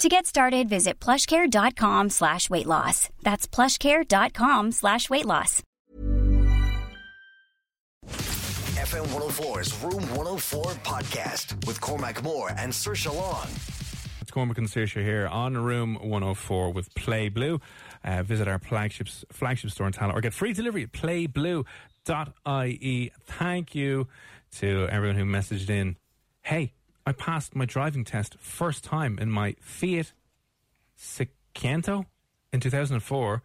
To get started, visit plushcare.com slash weight loss. That's plushcare.com slash weight loss. FM 104's Room 104 podcast with Cormac Moore and Sir Long. It's Cormac and Saoirse here on Room 104 with Play Blue. Uh, visit our flagship flagship store in Tallaght or get free delivery at playblue.ie. Thank you to everyone who messaged in. Hey, I passed my driving test first time in my Fiat Seicento in 2004.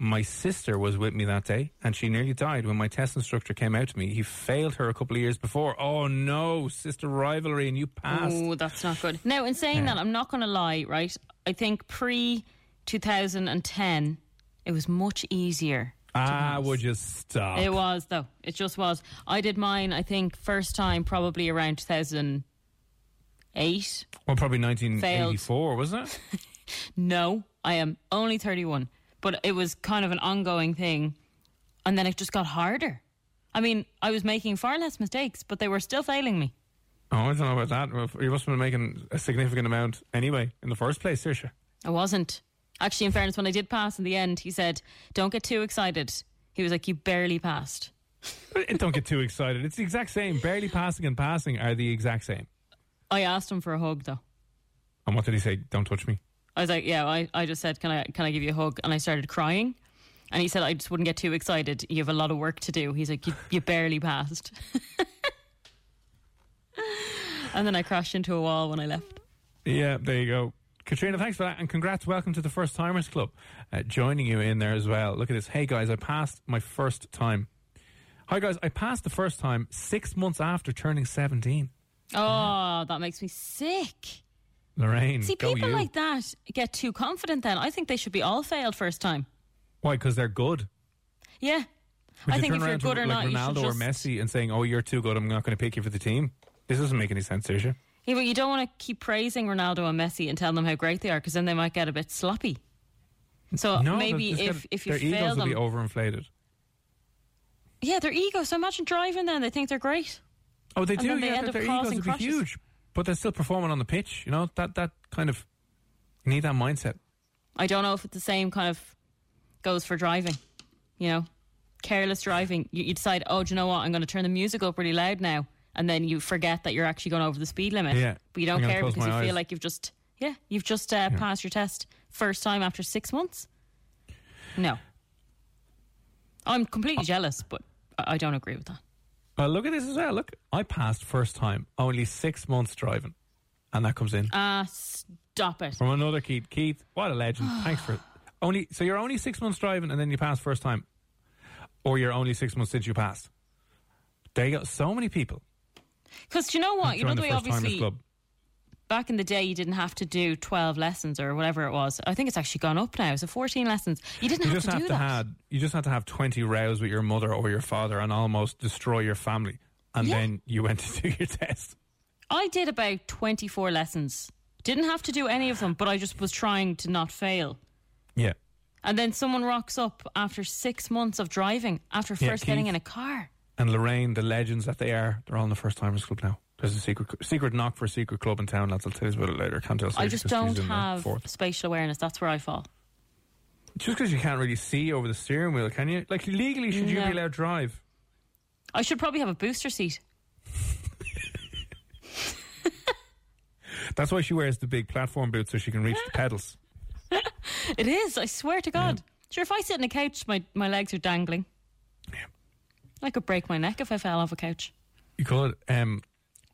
My sister was with me that day and she nearly died when my test instructor came out to me. He failed her a couple of years before. Oh no, sister rivalry, and you passed. Oh, that's not good. Now, in saying that, I'm not going to lie, right? I think pre 2010, it was much easier. Ah, would you stop? It was, though. It just was. I did mine, I think, first time probably around 2008. Well, probably 1984, Failed. wasn't it? No, I am only 31. But it was kind of an ongoing thing. And then it just got harder. I mean, I was making far less mistakes, but they were still failing me. Oh, I don't know about that. You must have been making a significant amount anyway in the first place, Saoirse. I wasn't. Actually, in fairness, when I did pass in the end, he said, Don't get too excited. He was like, You barely passed. Don't get too excited. It's the exact same. Barely passing and passing are the exact same. I asked him for a hug, though. And what did he say? Don't touch me. I was like, Yeah, I, I just said, can I, can I give you a hug? And I started crying. And he said, I just wouldn't get too excited. You have a lot of work to do. He's like, You, you barely passed. and then I crashed into a wall when I left. Yeah, there you go. Katrina, thanks for that. And congrats. Welcome to the First Timers Club. Uh, joining you in there as well. Look at this. Hey, guys, I passed my first time. Hi, guys. I passed the first time six months after turning 17. Oh, that makes me sick. Lorraine, See, go people you. like that get too confident then. I think they should be all failed first time. Why? Because they're good. Yeah. Would I you think turn if you're around good to or like not, you Ronaldo should or just... Messi and saying, "Oh, you're too good. I'm not going to pick you for the team." This doesn't make any sense, Saoirse. Yeah, but you don't want to keep praising Ronaldo and Messi and tell them how great they are because then they might get a bit sloppy. So No, maybe they're if, just if you gonna- their fail egos them, will be overinflated. yeah, their ego. So imagine driving then; they think they're great. Oh, they And do. they yeah, their, their egos would will be huge, but they're still performing on the pitch. You know that that kind of you need that mindset. I don't know if it's the same kind of goes for driving. You know, careless driving. You, you decide, oh, do you know what? I'm going to turn the music up really loud now, and then you forget that you're actually going over the speed limit. Yeah. but you don't care because you my feel like you've just yeah, you've just uh, passed your test first time after six months. No, I'm completely jealous, but I don't agree with that. Well, look at this as well. Look, I passed first time, only six months driving, and that comes in Ah, stop it. from another Keith. Keith, what a legend! Thanks for it. only. So you're only six months driving, and then you pass first time, or you're only six months since you passed. There you go. So many people. Because you know what? You know join the the way first timers obviously club. Back in the day you didn't have to do 12 lessons or whatever it was. I think it's actually gone up now. So 14 lessons. You didn't You have just to have do to that. have you just have to have twenty rows with your mother or your father and almost destroy your family, and Yeah. then you went to do your test. I did about 24 lessons. Didn't have to do any of them, but I just was trying to not fail. Yeah. And then someone rocks up after six months of driving, after Yeah, first getting in a car. And Lorraine, the legends that they are, they're all in the first timers club now. There's a secret secret knock for a secret club in town. Lads, I'll tell you about it later. I can't tell. I just don't she's in the have spatial awareness. That's where I fall. Just because you can't really see over the steering wheel, can you? Like legally, should you be allowed to drive? I should probably have a booster seat. That's why she wears the big platform boots so she can reach the pedals. It is, I swear to God. Sure, if I sit on a couch, my, my legs are dangling. Yeah. I could break my neck if I fell off a couch. You could. Um,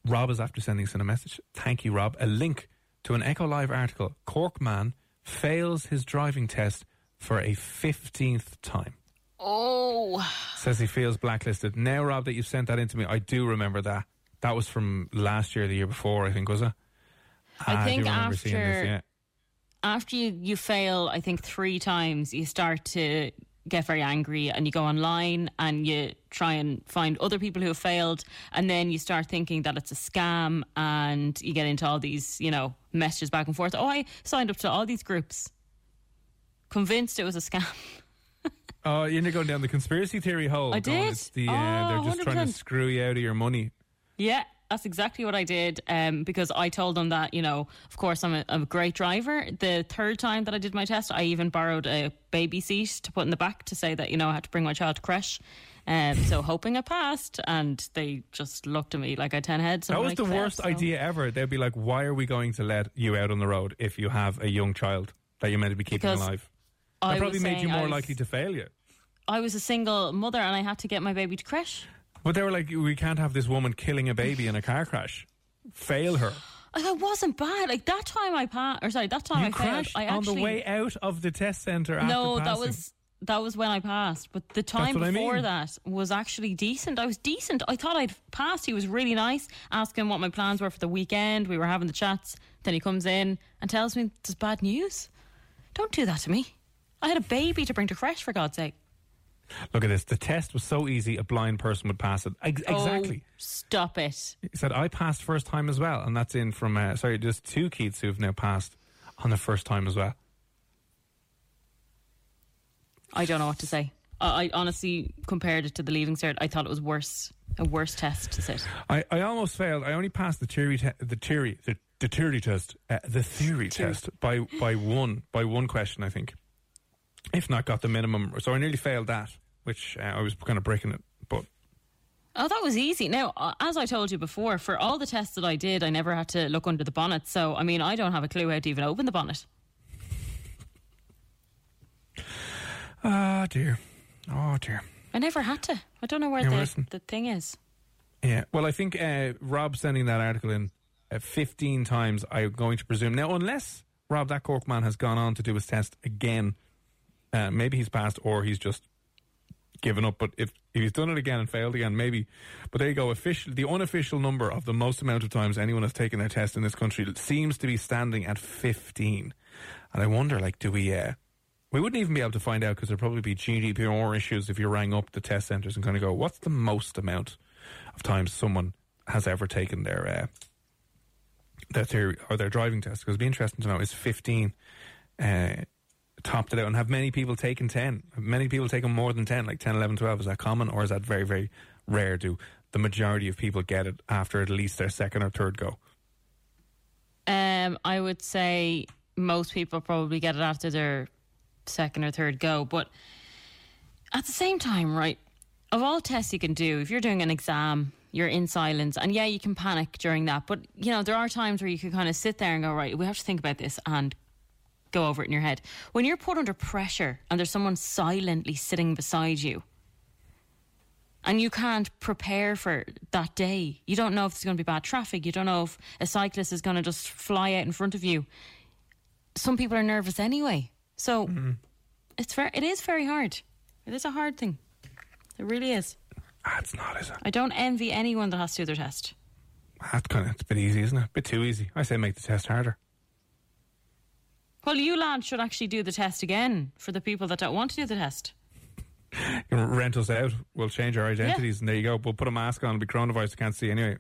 Rob is after sending us in a message. Thank you, Rob. A link to an Echo Live article. Cork man fails his driving test for a 15th time. Oh, Says he feels blacklisted. Now, Rob, that you've sent that in to me, I do remember that. That was from last year, the year before, I think, was it? I Ah, think seeing this, after- yeah. after you, you fail, I think three times, you start to get very angry and you go online and you try and find other people who have failed and then you start thinking that it's a scam and you get into all these, you know, messages back and forth. Oh, I signed up to all these groups. Convinced it was a scam. Oh, you're going down the conspiracy theory hole. I did. It's the, uh, Oh, they're just trying to screw you out of your money. Yeah, that's exactly what I did. Um, because I told them that you know, of course, I'm a, I'm a great driver. The third time that I did my test, I even borrowed a baby seat to put in the back to say that you know I had to bring my child to creche. Um, so hoping I passed, and they just looked at me like I had ten heads. That was like, the "Fair, worst so." idea ever. They'd be like, "Why are we going to let you out on the road if you have a young child that you're meant to be keeping Because alive?" I That probably made you more was- likely to fail you. I was a single mother, and I had to get my baby to creche. But they were like, "We can't have this woman killing a baby in a car crash. Fail her." Oh, like I wasn't bad. Like that time I passed, or sorry, that time You I failed. crashed I on the way out of the test center. After No, that was that was when I passed. But the time what I before mean. that was actually decent. I was decent. I thought I'd passed. He was really nice, asking what my plans were for the weekend. We were having the chats. Then he comes in and tells me there's bad news. Don't do that to me. I had a baby to bring to crash for God's sake. Look at this. The test was so easy, a blind person would pass it. Ex- exactly. Oh, stop it. He said, I passed first time as well. And that's in from, uh, sorry, just two kids who've now passed on the first time as well. I don't know what to say. I, I honestly compared it to the leaving cert. I thought it was worse. A worse test to sit. I, I almost failed. I only passed the theory, te- the theory, the, the theory test, uh, the theory test by, by one, by one question, I think. If not, got the minimum. So I nearly failed that, which uh, I was kind of breaking it. But Oh, that was easy. Now, uh, as I told you before, for all the tests that I did, I never had to look under the bonnet. So, I mean, I don't have a clue how to even open the bonnet. ah, dear, oh dear. I never had to. I don't know where Yeah, the, the thing is. Yeah, well, I think uh, Rob sending that article in uh, 15 times, I'm going to presume. Now, unless Rob, that Cork man, has gone on to do his test again, uh, maybe he's passed or he's just given up. But if, if he's done it again and failed again, maybe. But there you go. Official, the unofficial number of the most amount of times anyone has taken their test in this country seems to be standing at 15. And I wonder, like, do we. Uh, we wouldn't even be able to find out because there'd probably be GDPR issues if you rang up the test centres and kind of go, what's the most amount of times someone has ever taken their uh, their or their driving test? Because it'd be interesting to know is 15 uh, topped it out and have many people taken 10? Have many people taken more than 10, like 10, 11, 12? Is that common or is that very, very rare? Do the majority of people get it after at least their second or third go? Um, I would say most people probably get it after their second or third go. But at the same time, right, of all tests you can do, if you're doing an exam, you're in silence. And yeah, you can panic during that. But, you know, there are times where you can kind of sit there and go, right, we have to think about this and go over it in your head. When you're put under pressure and there's someone silently sitting beside you, and you can't prepare for that day. You don't know if there's going to be bad traffic. You don't know if a cyclist is going to just fly out in front of you. Some people are nervous anyway, so mm-hmm. it's very, it is very hard. It is a hard thing. It really is. It's not, is it? I don't envy anyone that has to do their test. That's kind of it's a bit easy, isn't it? A bit too easy. I say make the test harder. Well, you lads should actually do the test again for the people that don't want to do the test. Rent us out. We'll change our identities, and there you go. We'll put a mask on. It'll be coronavirus. You can't see anyway.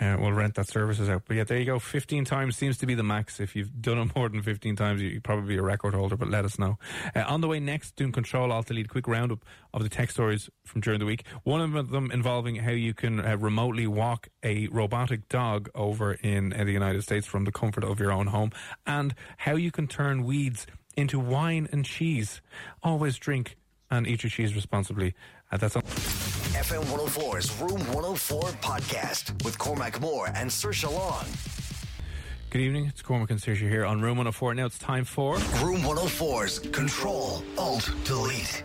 Uh, we'll rent that services out. But yeah, there you go. 15 times seems to be the max. If you've done it more than 15 times, you- you're probably a record holder, but let us know. Uh, on the way next, doing Control Alt Delete, a quick roundup of the tech stories from during the week. One of them involving how you can uh, remotely walk a robotic dog over in uh, the United States from the comfort of your own home, and how you can turn weeds into wine and cheese. Always drink and eat your cheese responsibly. That's all. FM 104's Room 104 podcast with Cormac Moore and Sir Long. Good evening. It's Cormac and Saoirse here on Room 104. Now it's time for. Room 104's Control Alt Delete.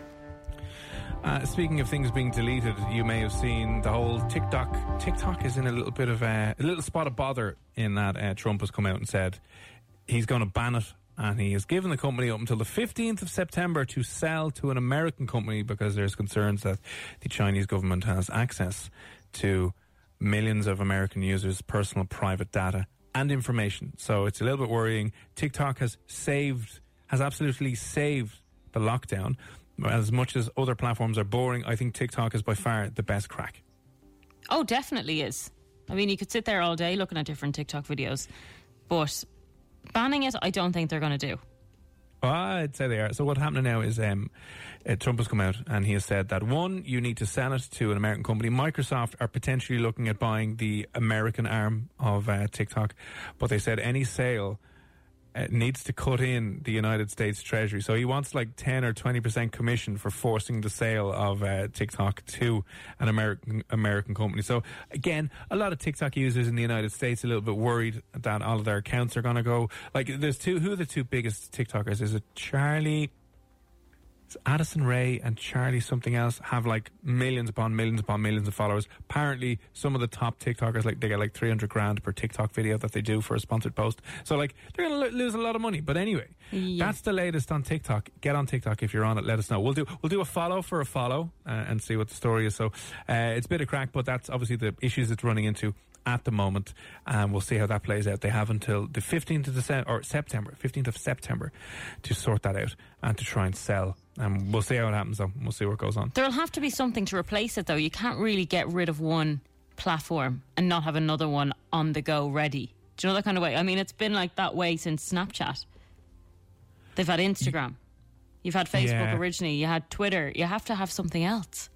Uh, speaking of things being deleted, you may have seen the whole TikTok. TikTok is in a little bit of a, a little spot of bother in that uh, Trump has come out and said he's going to ban it, and he has given the company up until the 15th of September to sell to an American company because there's concerns that the Chinese government has access to millions of American users' personal private data and information. So it's a little bit worrying. TikTok has saved, has absolutely saved the lockdown. As much as other platforms are boring, I think TikTok is by far the best crack. Oh, definitely is. I mean, you could sit there all day looking at different TikTok videos, but banning it, I don't think they're going to do. Well, I'd say they are. So what happening now is um, uh, Trump has come out and he has said that one, you need to sell it to an American company. Microsoft are potentially looking at buying the American arm of uh, TikTok, but they said any sale needs to cut in the United States Treasury. So he wants like 10 or 20% commission for forcing the sale of uh, TikTok to an American American company. So again, a lot of TikTok users in the United States a little bit worried that all of their accounts are going to go. Like there's two, who are the two biggest TikTokers? Is it Charlie Addison Rae and Charlie something else have like millions upon millions upon millions of followers. Apparently, some of the top TikTokers like they get like three hundred grand per TikTok video that they do for a sponsored post. So like they're going to lo- lose a lot of money. But anyway, Yeah. that's the latest on TikTok. Get on TikTok if you're on it. Let us know. We'll do we'll do a follow for a follow uh, and see what the story is. So uh, it's a bit of crack, but that's obviously the issues it's running into at the moment, and we'll see how that plays out. They have until the 15th of December or September, 15th of September, to sort that out and to try and sell. And we'll see how it happens, though. We'll see what goes on. There'll have to be something to replace it, though. You can't really get rid of one platform and not have another one on the go ready. Do you know that kind of way? I mean, it's been like that way since Snapchat. They've had Instagram. You've had Facebook Yeah. originally. You had Twitter. You have to have something else.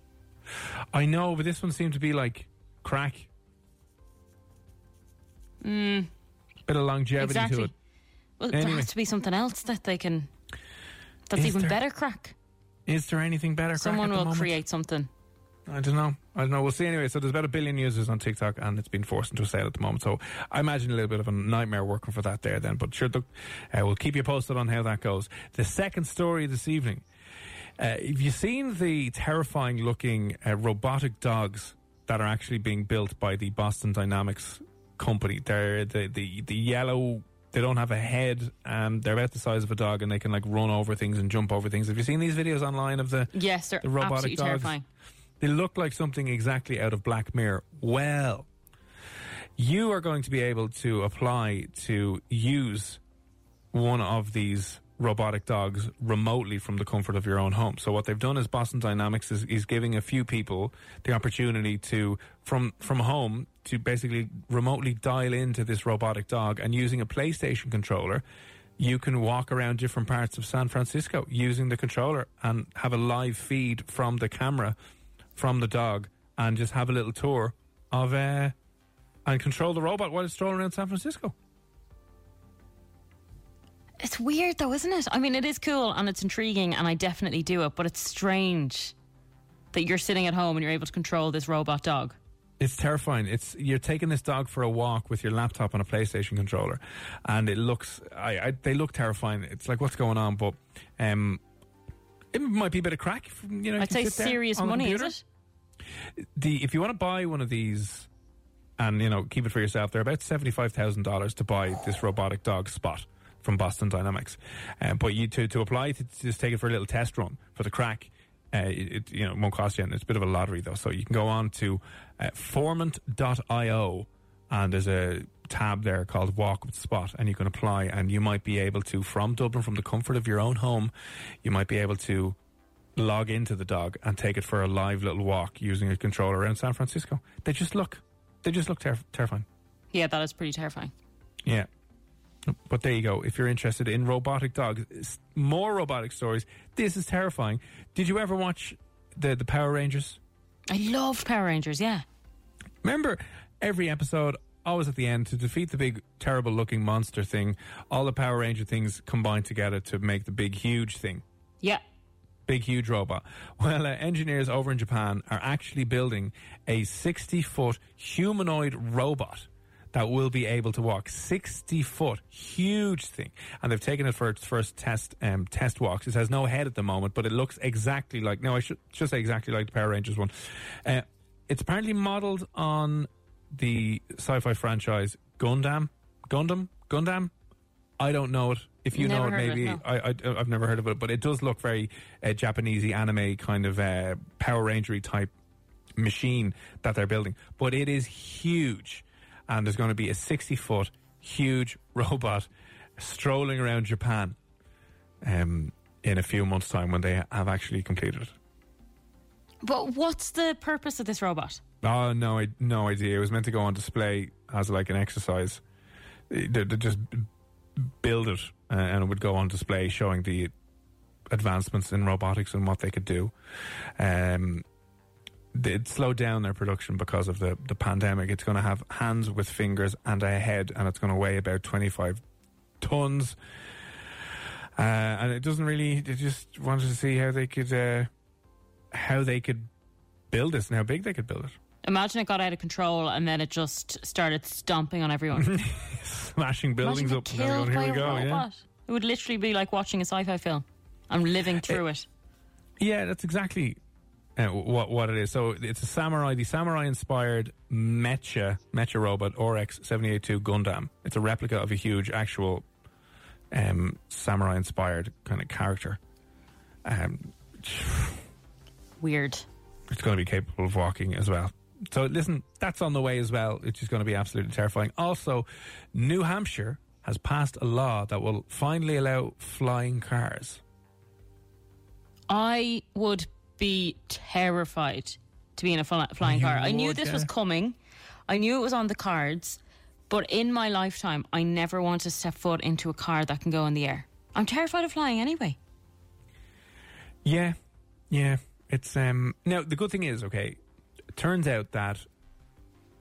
I know, but this one seemed to be like crack. Bit of longevity Mm. exactly. to it. Well, there has to be something else that they can. That's Is even there? better crack. Is there anything better? crack Someone will moment? create something. I don't know. I don't know. We'll see anyway. So there's about a billion users on TikTok, and it's been forced into a sale at the moment. So I imagine a little bit of a nightmare working for that there. Then, but sure, look, uh, we'll keep you posted on how that goes. The second story this evening. Uh, have you seen the terrifying looking uh, robotic dogs that are actually being built by the Boston Dynamics company? They're the the, the yellow. They don't have a head, and they're about the size of a dog, and they can like run over things and jump over things. Have you seen these videos online of the Yes, they're the robotic absolutely dogs? terrifying. They look like something exactly out of Black Mirror. Well, you are going to be able to apply to use one of these robotic dogs remotely from the comfort of your own home. So what they've done is Boston Dynamics is, is giving a few people the opportunity to from from home to basically remotely dial into this robotic dog and using a PlayStation controller you can walk around different parts of San Francisco using the controller and have a live feed from the camera from the dog and just have a little tour of uh, and control the robot while it's strolling around San Francisco. It's weird though, isn't it? I mean, it is cool and it's intriguing, and I definitely do it. But it's strange that you're sitting at home and you're able to control this robot dog. It's terrifying. It's you're taking this dog for a walk with your laptop and a PlayStation controller, and it looks. I, I they look terrifying. It's like what's going on, but um, it might be a bit of crack. You know, you I'd can say serious money, is it? the if you want to buy one of these and you know keep it for yourself, they're about seventy five thousand dollars to buy this robotic dog spot from Boston Dynamics. Um, but you to to apply to just take it for a little test run for the crack. Uh, it, you know it won't cost you, and it's a bit of a lottery though. So you can go on to uh, formant.io and there's a tab there called Walk with Spot, and you can apply, and you might be able to from Dublin, from the comfort of your own home, you might be able to log into the dog and take it for a live little walk using a controller around San Francisco. They just look, they just look ter- terrifying. Yeah, that is pretty terrifying. Yeah. But there you go. If you're interested in robotic dogs, more robotic stories. This is terrifying. Did you ever watch the the Power Rangers? I love Power Rangers. Yeah, Remember every episode, always at the end, to defeat the big, terrible looking monster thing, all the Power Ranger things combined together to make the big, huge thing. yeah. Big, huge robot. Well, uh, engineers over in Japan are actually building a 60 foot humanoid robot that will be able to walk 60 foot, huge thing. And they've taken it for its first test um, test walks. It has no head at the moment, but it looks exactly like, no, I should just say exactly like the Power Rangers one. Uh, it's apparently modeled on the sci-fi franchise Gundam, Gundam, Gundam. I don't know it. If you Never know it, of it, maybe no. I, I, I've never heard of it, but it does look very uh, Japanesey anime kind of uh, Power Rangery type machine that they're building. But it is huge, and there's going to be a 60 foot huge robot strolling around Japan um, in a few months' time when they have actually completed it. But what's the purpose of this robot? Oh no, I no idea. It was meant to go on display as like an exercise. They, they just build it, uh, and it would go on display showing the advancements in robotics and what they could do. Um, it slowed down their production because of the the pandemic. It's going to have hands with fingers and a head, and it's going to weigh about twenty five tons. Uh, and it doesn't really. They just wanted to see how they could uh, how they could build this and how big they could build it. Imagine it got out of control and then it just started stomping on everyone. Smashing buildings up. and everyone, by Here a we go. Yeah. It would literally be like watching a sci-fi film. I'm living through it. Yeah, that's exactly uh, what what it is. So it's a samurai, the samurai inspired mecha mecha robot RX seventy eight two Gundam. It's a replica of a huge actual um, samurai inspired kind of character. Um, Weird. it's going to be capable of walking as well. So listen, that's on the way as well, It's just going to be absolutely terrifying. Also, New Hampshire has passed a law that will finally allow flying cars. I would be terrified to be in a fly- flying You car. I knew would, this was yeah. coming. I knew it was on the cards. But in my lifetime, I never want to step foot into a car that can go in the air. I'm terrified of flying anyway. Yeah, yeah. It's um now the good thing is okay. It turns out that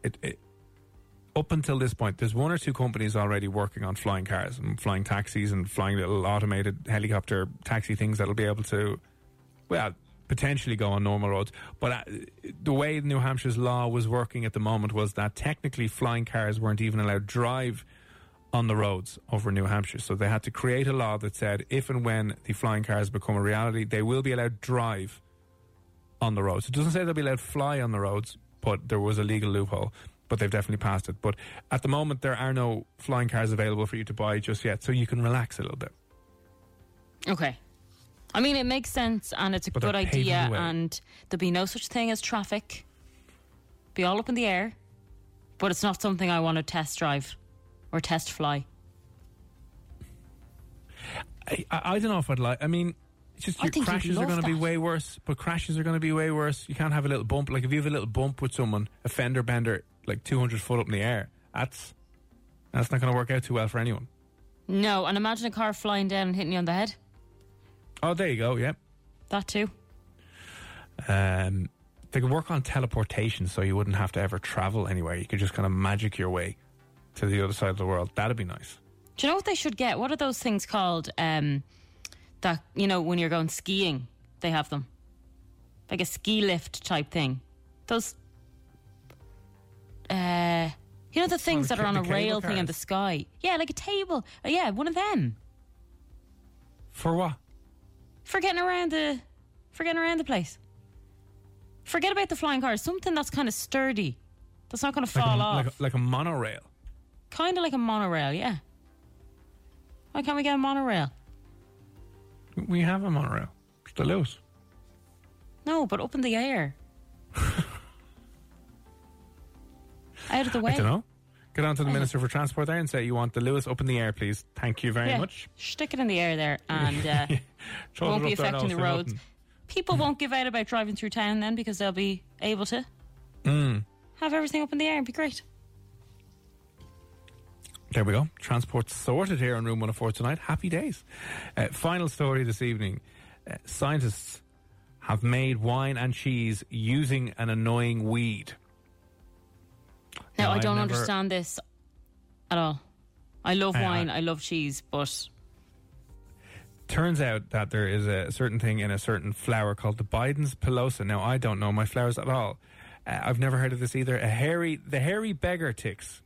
it, it up until this point, there's one or two companies already working on flying cars and flying taxis and flying little automated helicopter taxi things that'll be able to, well, potentially go on normal roads. But uh, the way New Hampshire's law was working at the moment was that technically flying cars weren't even allowed to drive on the roads over New Hampshire. So they had to create a law that said if and when the flying cars become a reality, they will be allowed to drive on the roads. It doesn't say they'll be allowed to fly on the roads, but there was a legal loophole. But they've definitely passed it. But at the moment, there are no flying cars available for you to buy just yet, so you can relax a little bit. Okay. I mean, it makes sense and it's a But good idea, and there'll be no such thing as traffic. Be all up in the air, but it's not something I want to test drive or test fly. I, I, I don't know if I'd like. I mean, it's just your crashes are going to be way worse. But crashes are going to be way worse. You can't have a little bump. Like if you have a little bump with someone, a fender bender, like two hundred foot up in the air, that's that's not going to work out too well for anyone. No, and imagine a car flying down and hitting you on the head. Oh, there you go. Yeah. That too. Um, they could work on teleportation, so you wouldn't have to ever travel anywhere. You could just kind of magic your way to the other side of the world. That'd be nice. Do you know what they should get? What are those things called? Um, that you know when you're going skiing, they have them, like a ski lift type thing. Those, uh, you know the things the that are on a rail thing in the sky. Yeah, like a table. Uh, yeah, one of them For what? For getting around the, for getting around the place. Forget about the flying cars. Something that's kind of sturdy, that's not going to Like fall a, off. like, a, like a monorail. kind of like a monorail. Yeah. Why can't we get a monorail? We have a monorail. It's the Luas. No, but up in the air. Out of the way. I don't know. Get on to the Minister for Transport there and say you want the Luas up in the air, please. Thank you very Yeah. much. Stick it in the air there and uh, won't it be affecting the roads. nothing. People won't give out about driving through town then because they'll be able to Mm. have everything up in the air. It'd be great. There we go. Transport sorted here on Room 104 tonight. Happy days. Uh, final story this evening. Uh, scientists have made wine and cheese using an annoying weed. Now, No, I don't understand this at all. I love wine, I- I love cheese, but Turns out that there is a certain thing in a certain flower called the Bidens pilosa. Now, I don't know my flowers at all. Uh, I've never heard of this either. A hairy, the hairy beggar ticks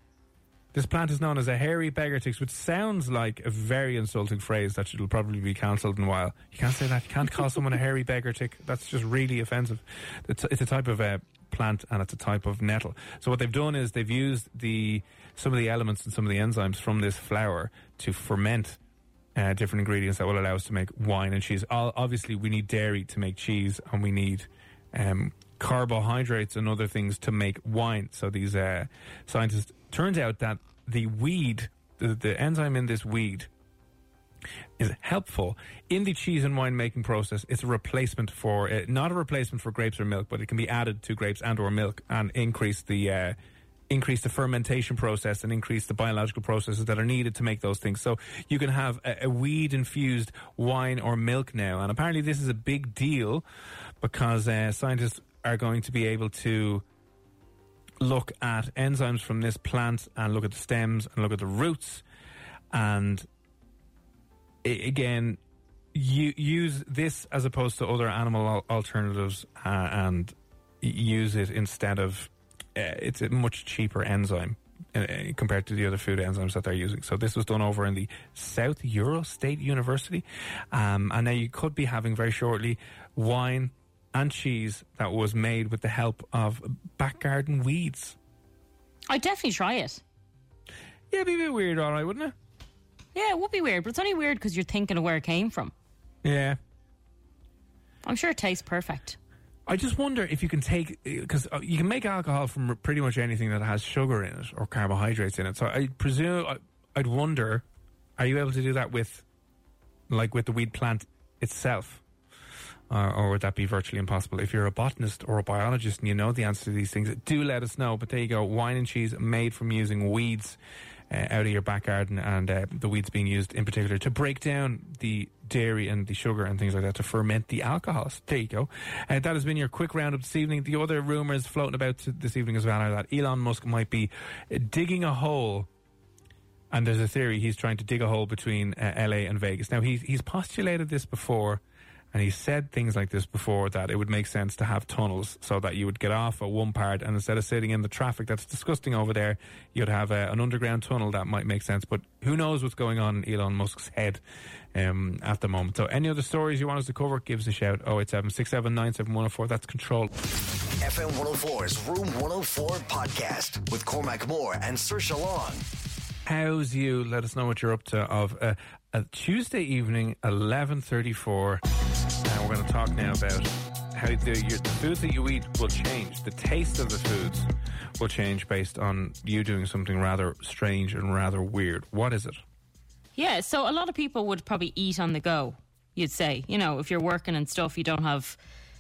This plant is known as a hairy beggar ticks, which sounds like a very insulting phrase that will probably be cancelled in a while. You can't say that. You can't call someone a hairy beggar tick. That's just really offensive. It's, it's a type of uh, plant and it's a type of nettle. So what they've done is they've used the some of the elements and some of the enzymes from this flower to ferment uh, different ingredients that will allow us to make wine and cheese. Obviously, we need dairy to make cheese, and we need um, carbohydrates and other things to make wine. So these uh, scientists turns out that the weed, the, the enzyme in this weed, is helpful in the cheese and wine making process. It's a replacement for uh, not a replacement for grapes or milk, but it can be added to grapes and or milk and increase the uh, increase the fermentation process and increase the biological processes that are needed to make those things. So you can have a, a weed infused wine or milk now, and apparently this is a big deal because uh, scientists are going to be able to look at enzymes from this plant and look at the stems and look at the roots and again you use this as opposed to other animal alternatives uh, and use it instead of uh, it's a much cheaper enzyme uh, uh, compared to the other food enzymes that they're using. So this was done over in the South Ural State University, um, and now you could be having very shortly wine and cheese that was made with the help of back garden weeds. I'd definitely try it. Yeah, it'd be a bit weird, all right, wouldn't it? Yeah, it would be weird, but it's only weird because you're thinking of where it came from. Yeah. I'm sure it tastes perfect. I just wonder if you can take because you can make alcohol from pretty much anything that has sugar in it or carbohydrates in it. So I presume I'd wonder, are you able to do that with, like, with the weed plant itself, uh, or would that be virtually impossible? If you're a botanist or a biologist and you know the answer to these things, do let us know. But there you go, wine and cheese made from using weeds. Uh, out of your back garden, and uh, the weeds being used in particular to break down the dairy and the sugar and things like that to ferment the alcohols. There you go. Uh, that has been your quick roundup this evening. The other rumours floating about this evening as well are that Elon Musk might be uh, digging a hole. And there's a theory he's trying to dig a hole between uh, LA and Vegas. Now, he's, he's postulated this before, and he said things like this before that it would make sense to have tunnels so that you would get off at one part, and instead of sitting in the traffic that's disgusting over there, you'd have uh, an underground tunnel that might make sense. But who knows what's going on in Elon Musk's head um, at the moment. So, any other stories you want us to cover, give us a shout 087 679 That's control. FM 104's Room 104 podcast with Cormac Moore and Sir Long. How's you? Let us know what you're up to of uh, a Tuesday evening, 11.34. And we're going to talk now about how the, your, the foods that you eat will change. The taste of the foods will change based on you doing something rather strange and rather weird. What is it? Yeah, so a lot of people would probably eat on the go, you'd say. You know, if you're working and stuff, you don't have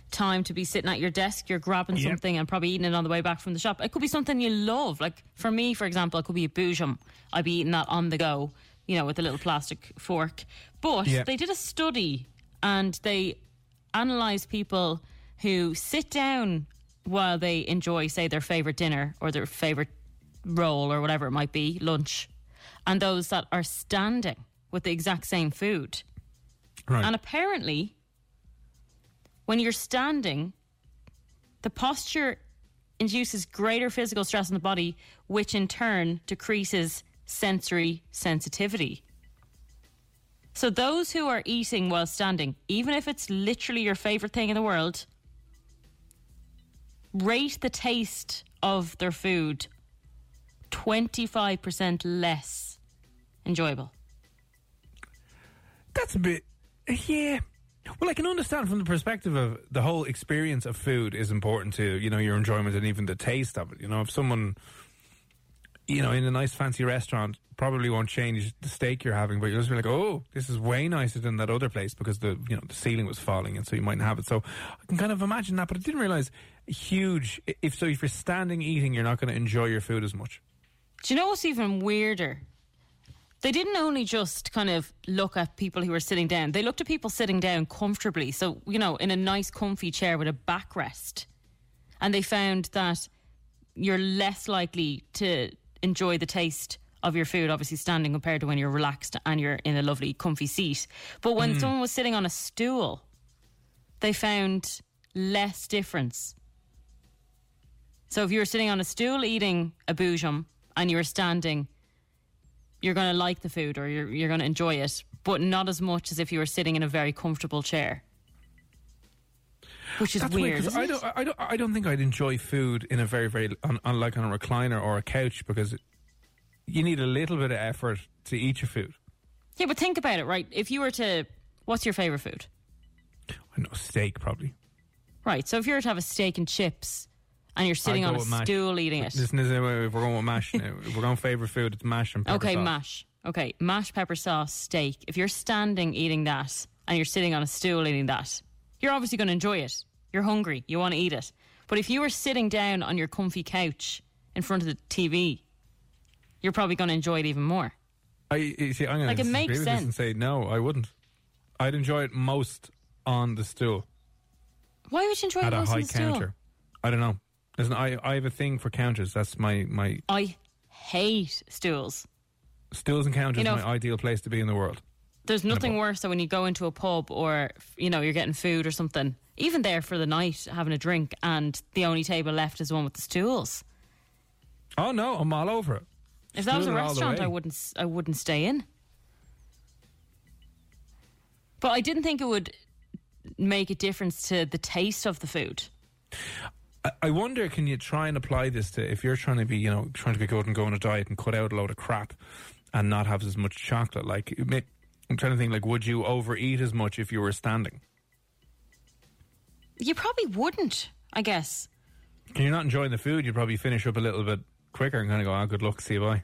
time to be sitting at your desk, you're grabbing Yep. something and probably eating it on the way back from the shop. It could be something you love. Like for me, for example, it could be a Boojum. I'd be eating that on the go, you know, with a little plastic fork. But Yep. they did a study and they analysed people who sit down while they enjoy, say, their favourite dinner or their favourite roll or whatever it might be, lunch, and those that are standing with the exact same food. Right. And apparently, when you're standing, the posture induces greater physical stress in the body, which in turn decreases sensory sensitivity. So, those who are eating while standing, even if it's literally your favorite thing in the world, rate the taste of their food 25% less enjoyable. That's a bit, yeah. Well, I can understand from the perspective of the whole experience of food is important to you know your enjoyment and even the taste of it. You know, if someone, you know, in a nice fancy restaurant probably won't change the steak you're having, but you'll just be like, oh, this is way nicer than that other place because the you know the ceiling was falling, and so you mightn't have it. So I can kind of imagine that, but I didn't realize huge. If so, if you're standing eating, you're not going to enjoy your food as much. Do you know what's even weirder? They didn't only just kind of look at people who were sitting down, they looked at people sitting down comfortably. So, you know, in a nice, comfy chair with a backrest. And they found that you're less likely to enjoy the taste of your food, obviously standing compared to when you're relaxed and you're in a lovely, comfy seat. But when mm. someone was sitting on a stool, they found less difference. So if you were sitting on a stool eating a Boojum and you were standing, you're going to like the food or you're you're going to enjoy it, but not as much as if you were sitting in a very comfortable chair. Which is That's weird. weird 'cause isn't I don't, I don't, I don't think I'd enjoy food in a very, very on, on like on a recliner or a couch because you need a little bit of effort to eat your food. Yeah, but think about it, right? If you were to, what's your favorite food? I know steak probably. Right. So if you were to have a steak and chips, and you're sitting on a with mash. stool eating it, Listen, this is- if we're going with mash, now, if we're going favorite food, it's mash and pepper okay, sauce. mash. Okay, mash, pepper sauce, steak. If you're standing eating that, and you're sitting on a stool eating that, you're obviously going to enjoy it. You're hungry. You want to eat it. But if you were sitting down on your comfy couch in front of the TV, you're probably going to enjoy it even more. I you see. I'm going Like, to makes with this and say no, I wouldn't. I'd enjoy it most on the stool Why would you enjoy at it most on high the stool? At a high counter. I don't know. Listen, I I have a thing for counters. That's my my I hate stools. stools and counters. You know, my ideal place to be in the world. There's nothing worse than when you go into a pub or you know you're getting food or something, even there for the night having a drink, and the only table left is the one with the stools. Oh no, I'm all over it. If that was a Stool it all the restaurant. I wouldn't. I wouldn't stay in. But I didn't think it would make a difference to the taste of the food. I- I wonder, can you try and apply this to if you're trying to be, you know, trying to be good and go on a diet and cut out a load of crap and not have as much chocolate? Like, I'm trying to think, like, would you overeat as much if you were standing? You probably wouldn't. I guess. Can you're not enjoying the food? You'd probably finish up a little bit quicker and kind of go, oh, good luck, see you bye.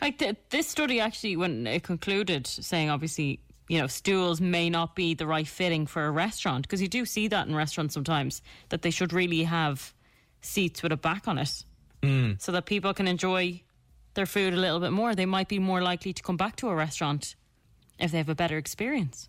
Like th- this study actually, when it concluded, saying obviously, you know, stools may not be the right fitting for a restaurant because you do see that in restaurants sometimes that they should really have seats with a back on it, mm. so that people can enjoy their food a little bit more. They might be more likely to come back to a restaurant if they have a better experience.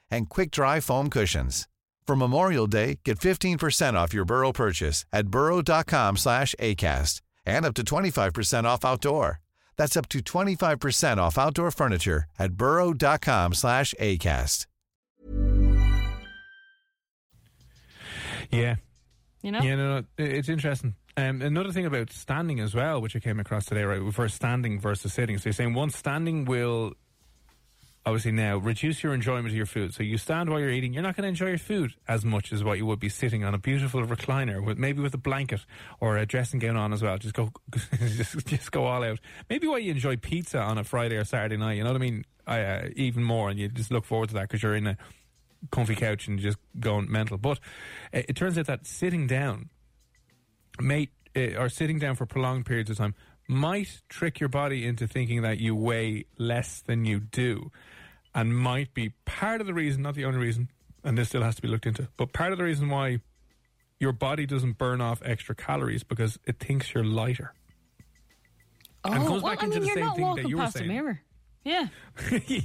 and quick-dry foam cushions. For Memorial Day, get 15% off your Burrow purchase at burrow.com slash ACAST and up to 25% off outdoor. That's up to 25% off outdoor furniture at burrow.com slash ACAST. Yeah. You know, Yeah, no, no, it's interesting. Um, another thing about standing as well, which I came across today, right, for standing versus sitting. So you're saying one standing will obviously now reduce your enjoyment of your food. So you stand while you're eating, you're not going to enjoy your food as much as what you would be sitting on a beautiful recliner with maybe with a blanket or a dressing gown on as well. Just go, just, just go all out. Maybe why you enjoy pizza on a Friday or Saturday night. You know what I mean? I, uh, even more, and you just look forward to that because you're in a comfy couch and just going mental. But uh, it turns out that sitting down may uh, or sitting down for prolonged periods of time might trick your body into thinking that you weigh less than you do and might be part of the reason not the only reason and this still has to be looked into but part of the reason why your body doesn't burn off extra calories because it thinks you're lighter oh, and goes well, back I into mean, the you're same not thing that walking you were saying mirror. Yeah,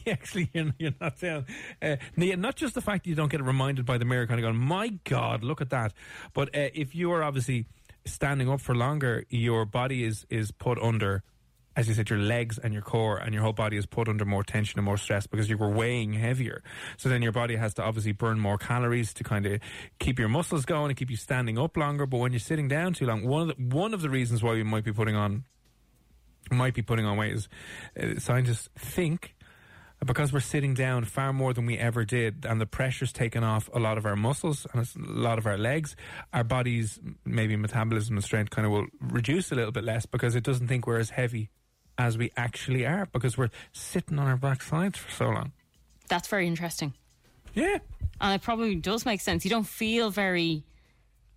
actually, you're, you're not saying. Uh, not just the fact that you don't get reminded by the mirror, kind of going, "My God, look at that!" But uh, if you are obviously standing up for longer, your body is is put under, as you said, your legs and your core and your whole body is put under more tension and more stress because you were weighing heavier. So then your body has to obviously burn more calories to kind of keep your muscles going and keep you standing up longer. But when you're sitting down too long, one of the, one of the reasons why you might be putting on might be putting on weight is uh, scientists think because we're sitting down far more than we ever did, and the pressure's taken off a lot of our muscles and a lot of our legs, our bodies, maybe metabolism and strength kind of will reduce a little bit less because it doesn't think we're as heavy as we actually are because we're sitting on our backsides for so long. That's very interesting. Yeah. And it probably does make sense. You don't feel very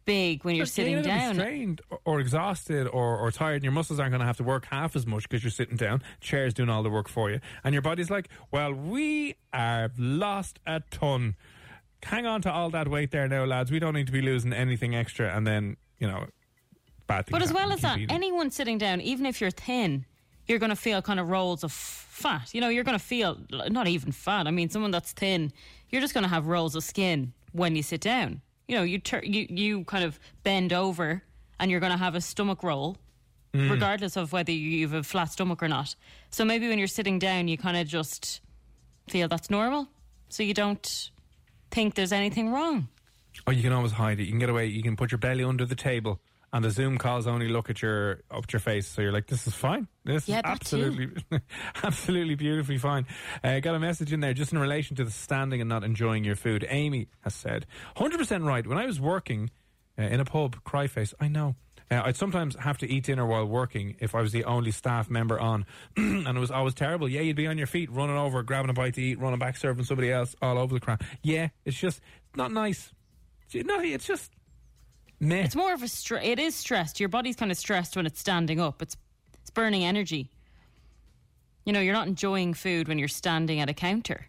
big when you're sitting down. strained or, or exhausted or, or tired, and your muscles aren't going to have to work half as much because you're sitting down. Chair's doing all the work for you, and your body's like, "Well, we have lost a ton. Hang on to all that weight there now, lads. We don't need to be losing anything extra." And then you know, bad things. But as well as that, eating. anyone sitting down, even if you're thin, you're going to feel kind of rolls of fat. You know, you're going to feel not even fat. I mean, someone that's thin, you're just going to have rolls of skin when you sit down. You know, you tur- you you kind of bend over, and you're going to have a stomach roll, Mm. regardless of whether you have a flat stomach or not. So maybe when you're sitting down, you kind of just feel that's normal, so you don't think there's anything wrong. Or you can always hide it. You can get away. You can put your belly under the table, and the Zoom calls only look at your up at your face. So you're like, "This is fine. This Yeah, is absolutely, absolutely beautifully fine." Uh, got a message in there just in relation to the standing and not enjoying your food. Amy has said, "100% right." When I was working uh, in a pub, cry face. I know. Uh, I'd sometimes have to eat dinner while working if I was the only staff member on, and it was always terrible. Yeah, you'd be on your feet, running over, grabbing a bite to eat, running back, serving somebody else all over the crowd. Yeah, it's just not nice. No, it's just meh. It's more of a stre- it is stressed. Your body's kind of stressed when it's standing up. It's it's burning energy. You know, you're not enjoying food when you're standing at a counter.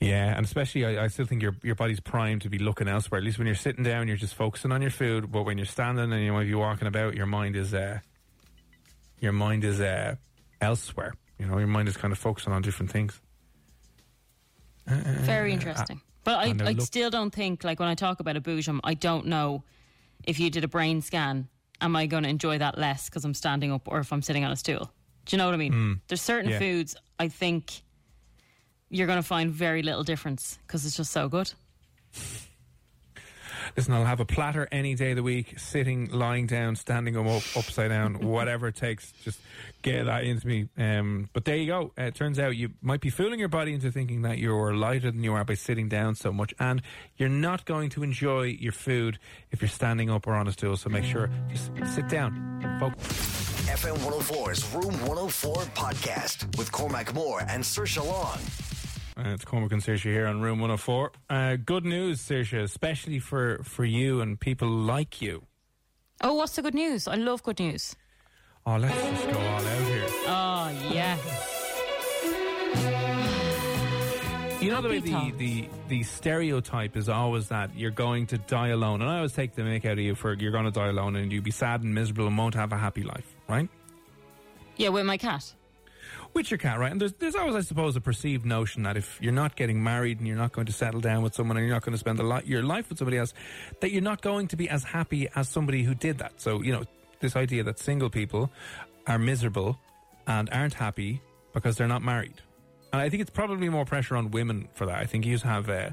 Yeah, and especially I, I still think your your body's primed to be looking elsewhere. At least when you're sitting down, you're just focusing on your food. But when you're standing and you might be walking about, your mind is uh, your mind is uh, elsewhere. You know, your mind is kind of focusing on different things. Uh, uh, Very uh, interesting. But I, I look- still don't think, like when I talk about a boojum, I don't know if you did a brain scan, am I going to enjoy that less because I'm standing up or if I'm sitting on a stool? Do you know what I mean? Hmm. There's certain. Yeah. foods I think you're going to find very little difference because it's just so good. Listen, I'll have a platter any day of the week, sitting, lying down, standing them up, upside down, whatever it takes. Just get that into me. Um, but there you go. Uh, it turns out you might be fooling your body into thinking that you're lighter than you are by sitting down so much, and you're not going to enjoy your food if you're standing up or on a stool. So make sure just sit down, focus. FM 104's Room 104 podcast with Cormac Moore and Saoirse Long. Uh, it's Cormac and Saoirse here on Room 104. Uh, good news, Saoirse, especially for, for you and people like you. Oh, what's the good news? I love good news. Oh, let's just go all out here. Oh, yeah. You know the way the, the, the stereotype is always that you're going to die alone. And I always take the make out of you for you're going to die alone and you'll be sad and miserable and won't have a happy life, right? Yeah, with my cat. With your cat, right? And there's, there's always, I suppose, a perceived notion that if you're not getting married and you're not going to settle down with someone and you're not going to spend a lot your life with somebody else, that you're not going to be as happy as somebody who did that. So, you know, this idea that single people are miserable and aren't happy because they're not married. And I think it's probably more pressure on women for that. I think you just have uh,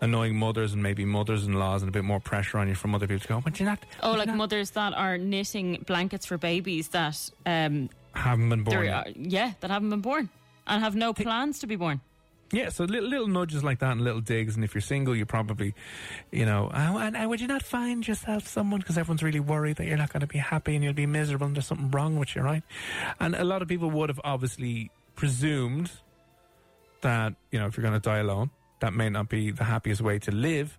annoying mothers and maybe mothers-in-laws and a bit more pressure on you from other people to go, but you're not, Oh, like not- mothers that are knitting blankets for babies that, um, haven't been born yeah, that haven't been born and have no plans to be born. Yeah, so little, little nudges like that and little digs. And if you're single, you probably, you know, oh, and, and would you not find yourself someone because everyone's really worried that you're not going to be happy and you'll be miserable and there's something wrong with you, right? And a lot of people would have obviously presumed that, you know, if you're going to die alone, that may not be the happiest way to live.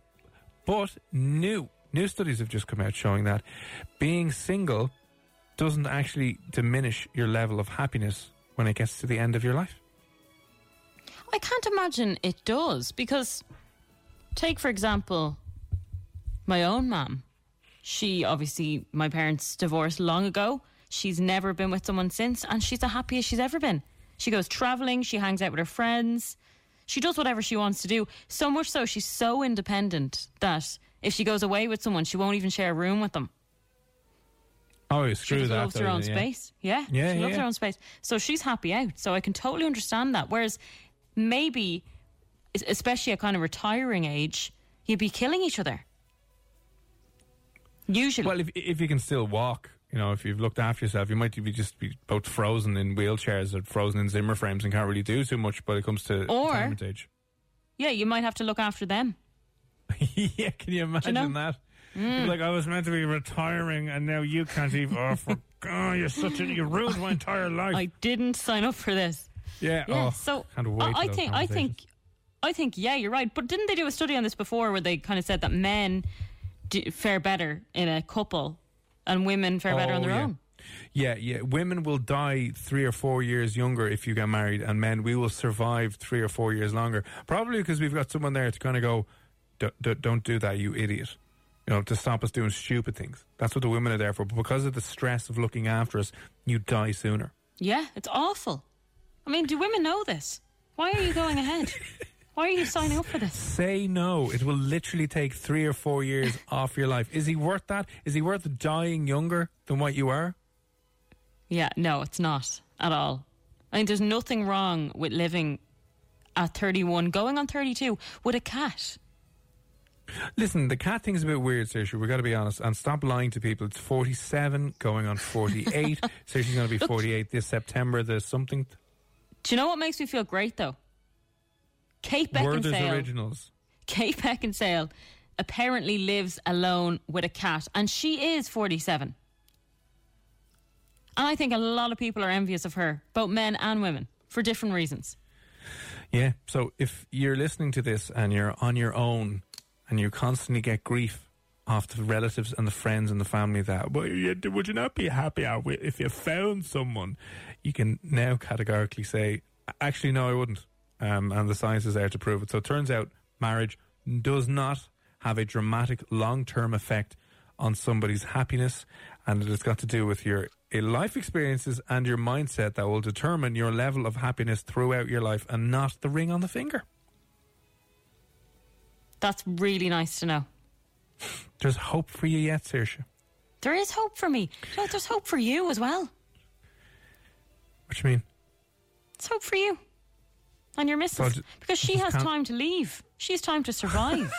But new, new studies have just come out showing that being single doesn't actually diminish your level of happiness when it gets to the end of your life. I can't imagine it does because, take for example, my own mum. She obviously, my parents divorced long ago. She's never been with someone since, and she's the happiest she's ever been. She goes traveling, she hangs out with her friends, she does whatever she wants to do. So much so, she's so independent that if she goes away with someone, she won't even share a room with them. Oh, She screw just that. loves her own yeah. space. Yeah, Yeah, she yeah, loves her own space. So she's happy out. So I can totally understand that. Whereas maybe, especially at kind of retiring age, you'd be killing each other. Usually, Well, if if you can still walk, You know, if you've looked after yourself, you might be just be both frozen in wheelchairs or frozen in Zimmer frames and can't really do too much when it comes to Or- retirement age. Yeah, you might have to look after them. yeah, can you imagine know? that? You'd like, I was meant to be retiring, and now you can't even. Oh, for God, you're such a you ruined my entire life. I didn't sign up for this. yeah. Yeah, oh, so I, I think I think. I think yeah, you're right. But didn't they do a study on this before where they kind of said that men do, fare better in a couple and women fare better on Oh, their yeah. own? Yeah, yeah. Women will die three or four years younger if you get married, and men we will survive three or four years longer. Probably because we've got someone there to kind of go, "D- d- "Don't do that, you idiot." You know, to stop us doing stupid things. That's what the women are there for. But because of the stress of looking after us, you die sooner. Yeah, it's awful. I mean, do women know this? Why are you going ahead? Why are you signing up for this? Say no. It will literally take three or four years off your life. Is he worth that? Is he worth dying younger than what you are? Yeah, no, it's not at all. I mean, there's nothing wrong with living at 31, going on 32 with a cat. Listen, the cat thing's a bit weird, Saoirse. We've got to be honest. And stop lying to people. It's 47, going on 48. Saoirse's going to be 48 this September. There's something. Do you know what makes me feel great though? Kate Werther's Beckinsale. Originals. Kate Beckinsale apparently lives alone with a cat, and she is 47. And I think a lot of people are envious of her, both men and women, for different reasons. Yeah. So if you're listening to this and you're on your own and you constantly get grief off the relatives and the friends and the family that, well, you, would you not be happier if you found someone? You can now categorically say, actually, no, I wouldn't. Um, and the science is there to prove it. So it turns out marriage does not have a dramatic long term effect on somebody's happiness. And it has got to do with your life experiences and your mindset that will determine your level of happiness throughout your life and not the ring on the finger. That's really nice to know. There's hope for you yet, Saoirse. There is hope for me. Know, there's hope for you as well. What do you mean? It's hope for you and your missus I because she has can't- time to leave. She has time to survive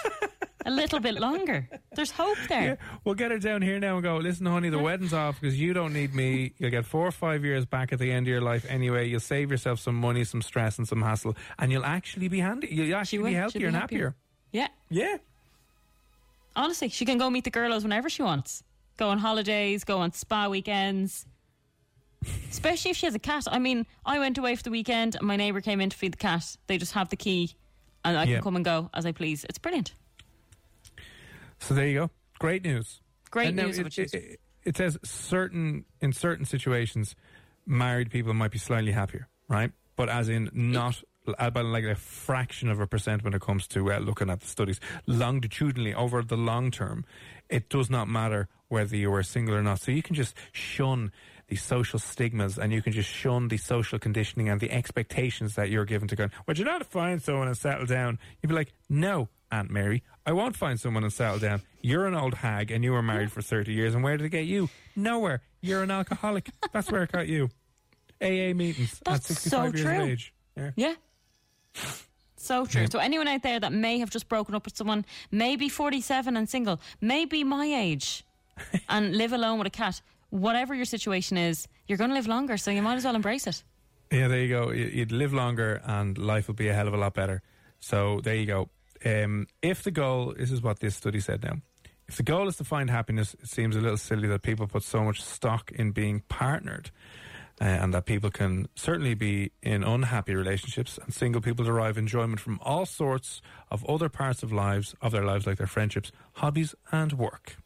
a little bit longer. There's hope there. Yeah, we'll get her down here now and go, listen, honey, the wedding's off because you don't need me. You'll get four or five years back at the end of your life anyway. You'll save yourself some money, some stress, and some hassle, and you'll actually be handy. You'll actually be healthier be and happier. Yeah. Yeah. Honestly, she can go meet the girls whenever she wants. Go on holidays, go on spa weekends. Especially if she has a cat. I mean, I went away for the weekend and my neighbour came in to feed the cat. They just have the key and I Yeah. can come and go as I please. It's brilliant. So there you go. Great news. Great And news it, it, it says certain in certain situations, married people might be slightly happier, right? But as in not about like a fraction of a percent when it comes to uh, looking at the studies longitudinally over the long term. It does not matter whether you are single or not. So you can just shun the social stigmas and you can just shun the social conditioning and the expectations that you're given to go, would you not find someone and settle down? You'd be like, no, Aunt Mary, I won't find someone and settle down. You're an old hag and you were married for 30 years. And where did it get you? Nowhere. You're an alcoholic. That's where it got you. AA meetings at 65 so years true. of age. Yeah. Yeah. So true. So anyone out there that may have just broken up with someone, maybe 47 and single, maybe my age, and live alone with a cat, whatever your situation is, you're going to live longer, so you might as well embrace it. Yeah, there you go. You- You'd live longer and life would be a hell of a lot better. So there you go. Um, if the goal, this is what this study said now. If the goal is to find happiness, it seems a little silly that people put so much stock in being partnered. Uh, and that people can certainly be in unhappy relationships, and single people derive enjoyment from all sorts of other parts of lives of their lives, like their friendships, hobbies, and work.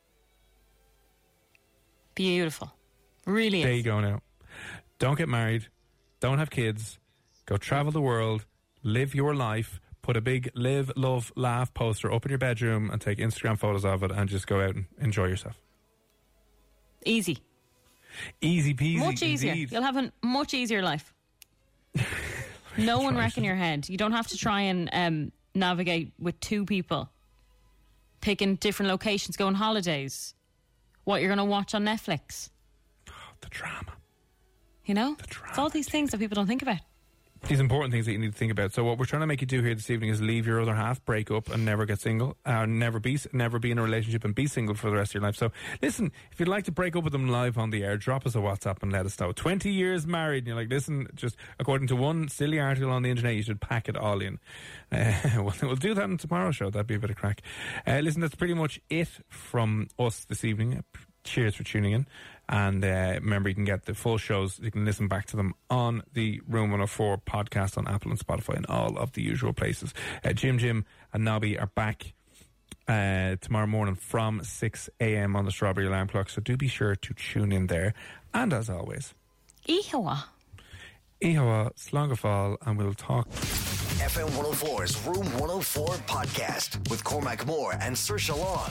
Beautiful. Really There is. you go now. Don't get married. Don't have kids. Go travel the world. Live your life. Put a big live, love, laugh poster up in your bedroom and take Instagram photos of it and just go out and enjoy yourself. Easy. Easy peasy. Much easier. indeed. You'll have a much easier life. no one wrecking your head. You don't have to try and um, navigate with two people, picking different locations, going holidays, what you're going to watch on Netflix. The drama. You know? The It's all these things that people don't think about. These important things that you need to think about. So what we're trying to make you do here this evening is leave your other half, break up, and never get single, uh, never be, never be in a relationship and be single for the rest of your life. So listen, if you'd like to break up with them live on the air, drop us a WhatsApp and let us know. Twenty years married, and you're like, listen, just according to one silly article on the internet, you should pack it all in. Uh, we'll, we'll, do that in tomorrow's show. That'd be a bit of crack. Uh, listen, that's pretty much it from us this evening. Cheers for tuning in. And uh, remember, you can get the full shows. You can listen back to them on the Room 104 podcast on Apple and Spotify and all of the usual places. Uh, Jim Jim and Nobby are back uh, tomorrow morning from 6 a.m. on the Strawberry Alarm Clock. So do be sure to tune in there. And as always, Ihawa. Ihawa, slán go fóill, and we'll talk. FM 104's Room 104 podcast with Cormac Moore and Saoirse Long.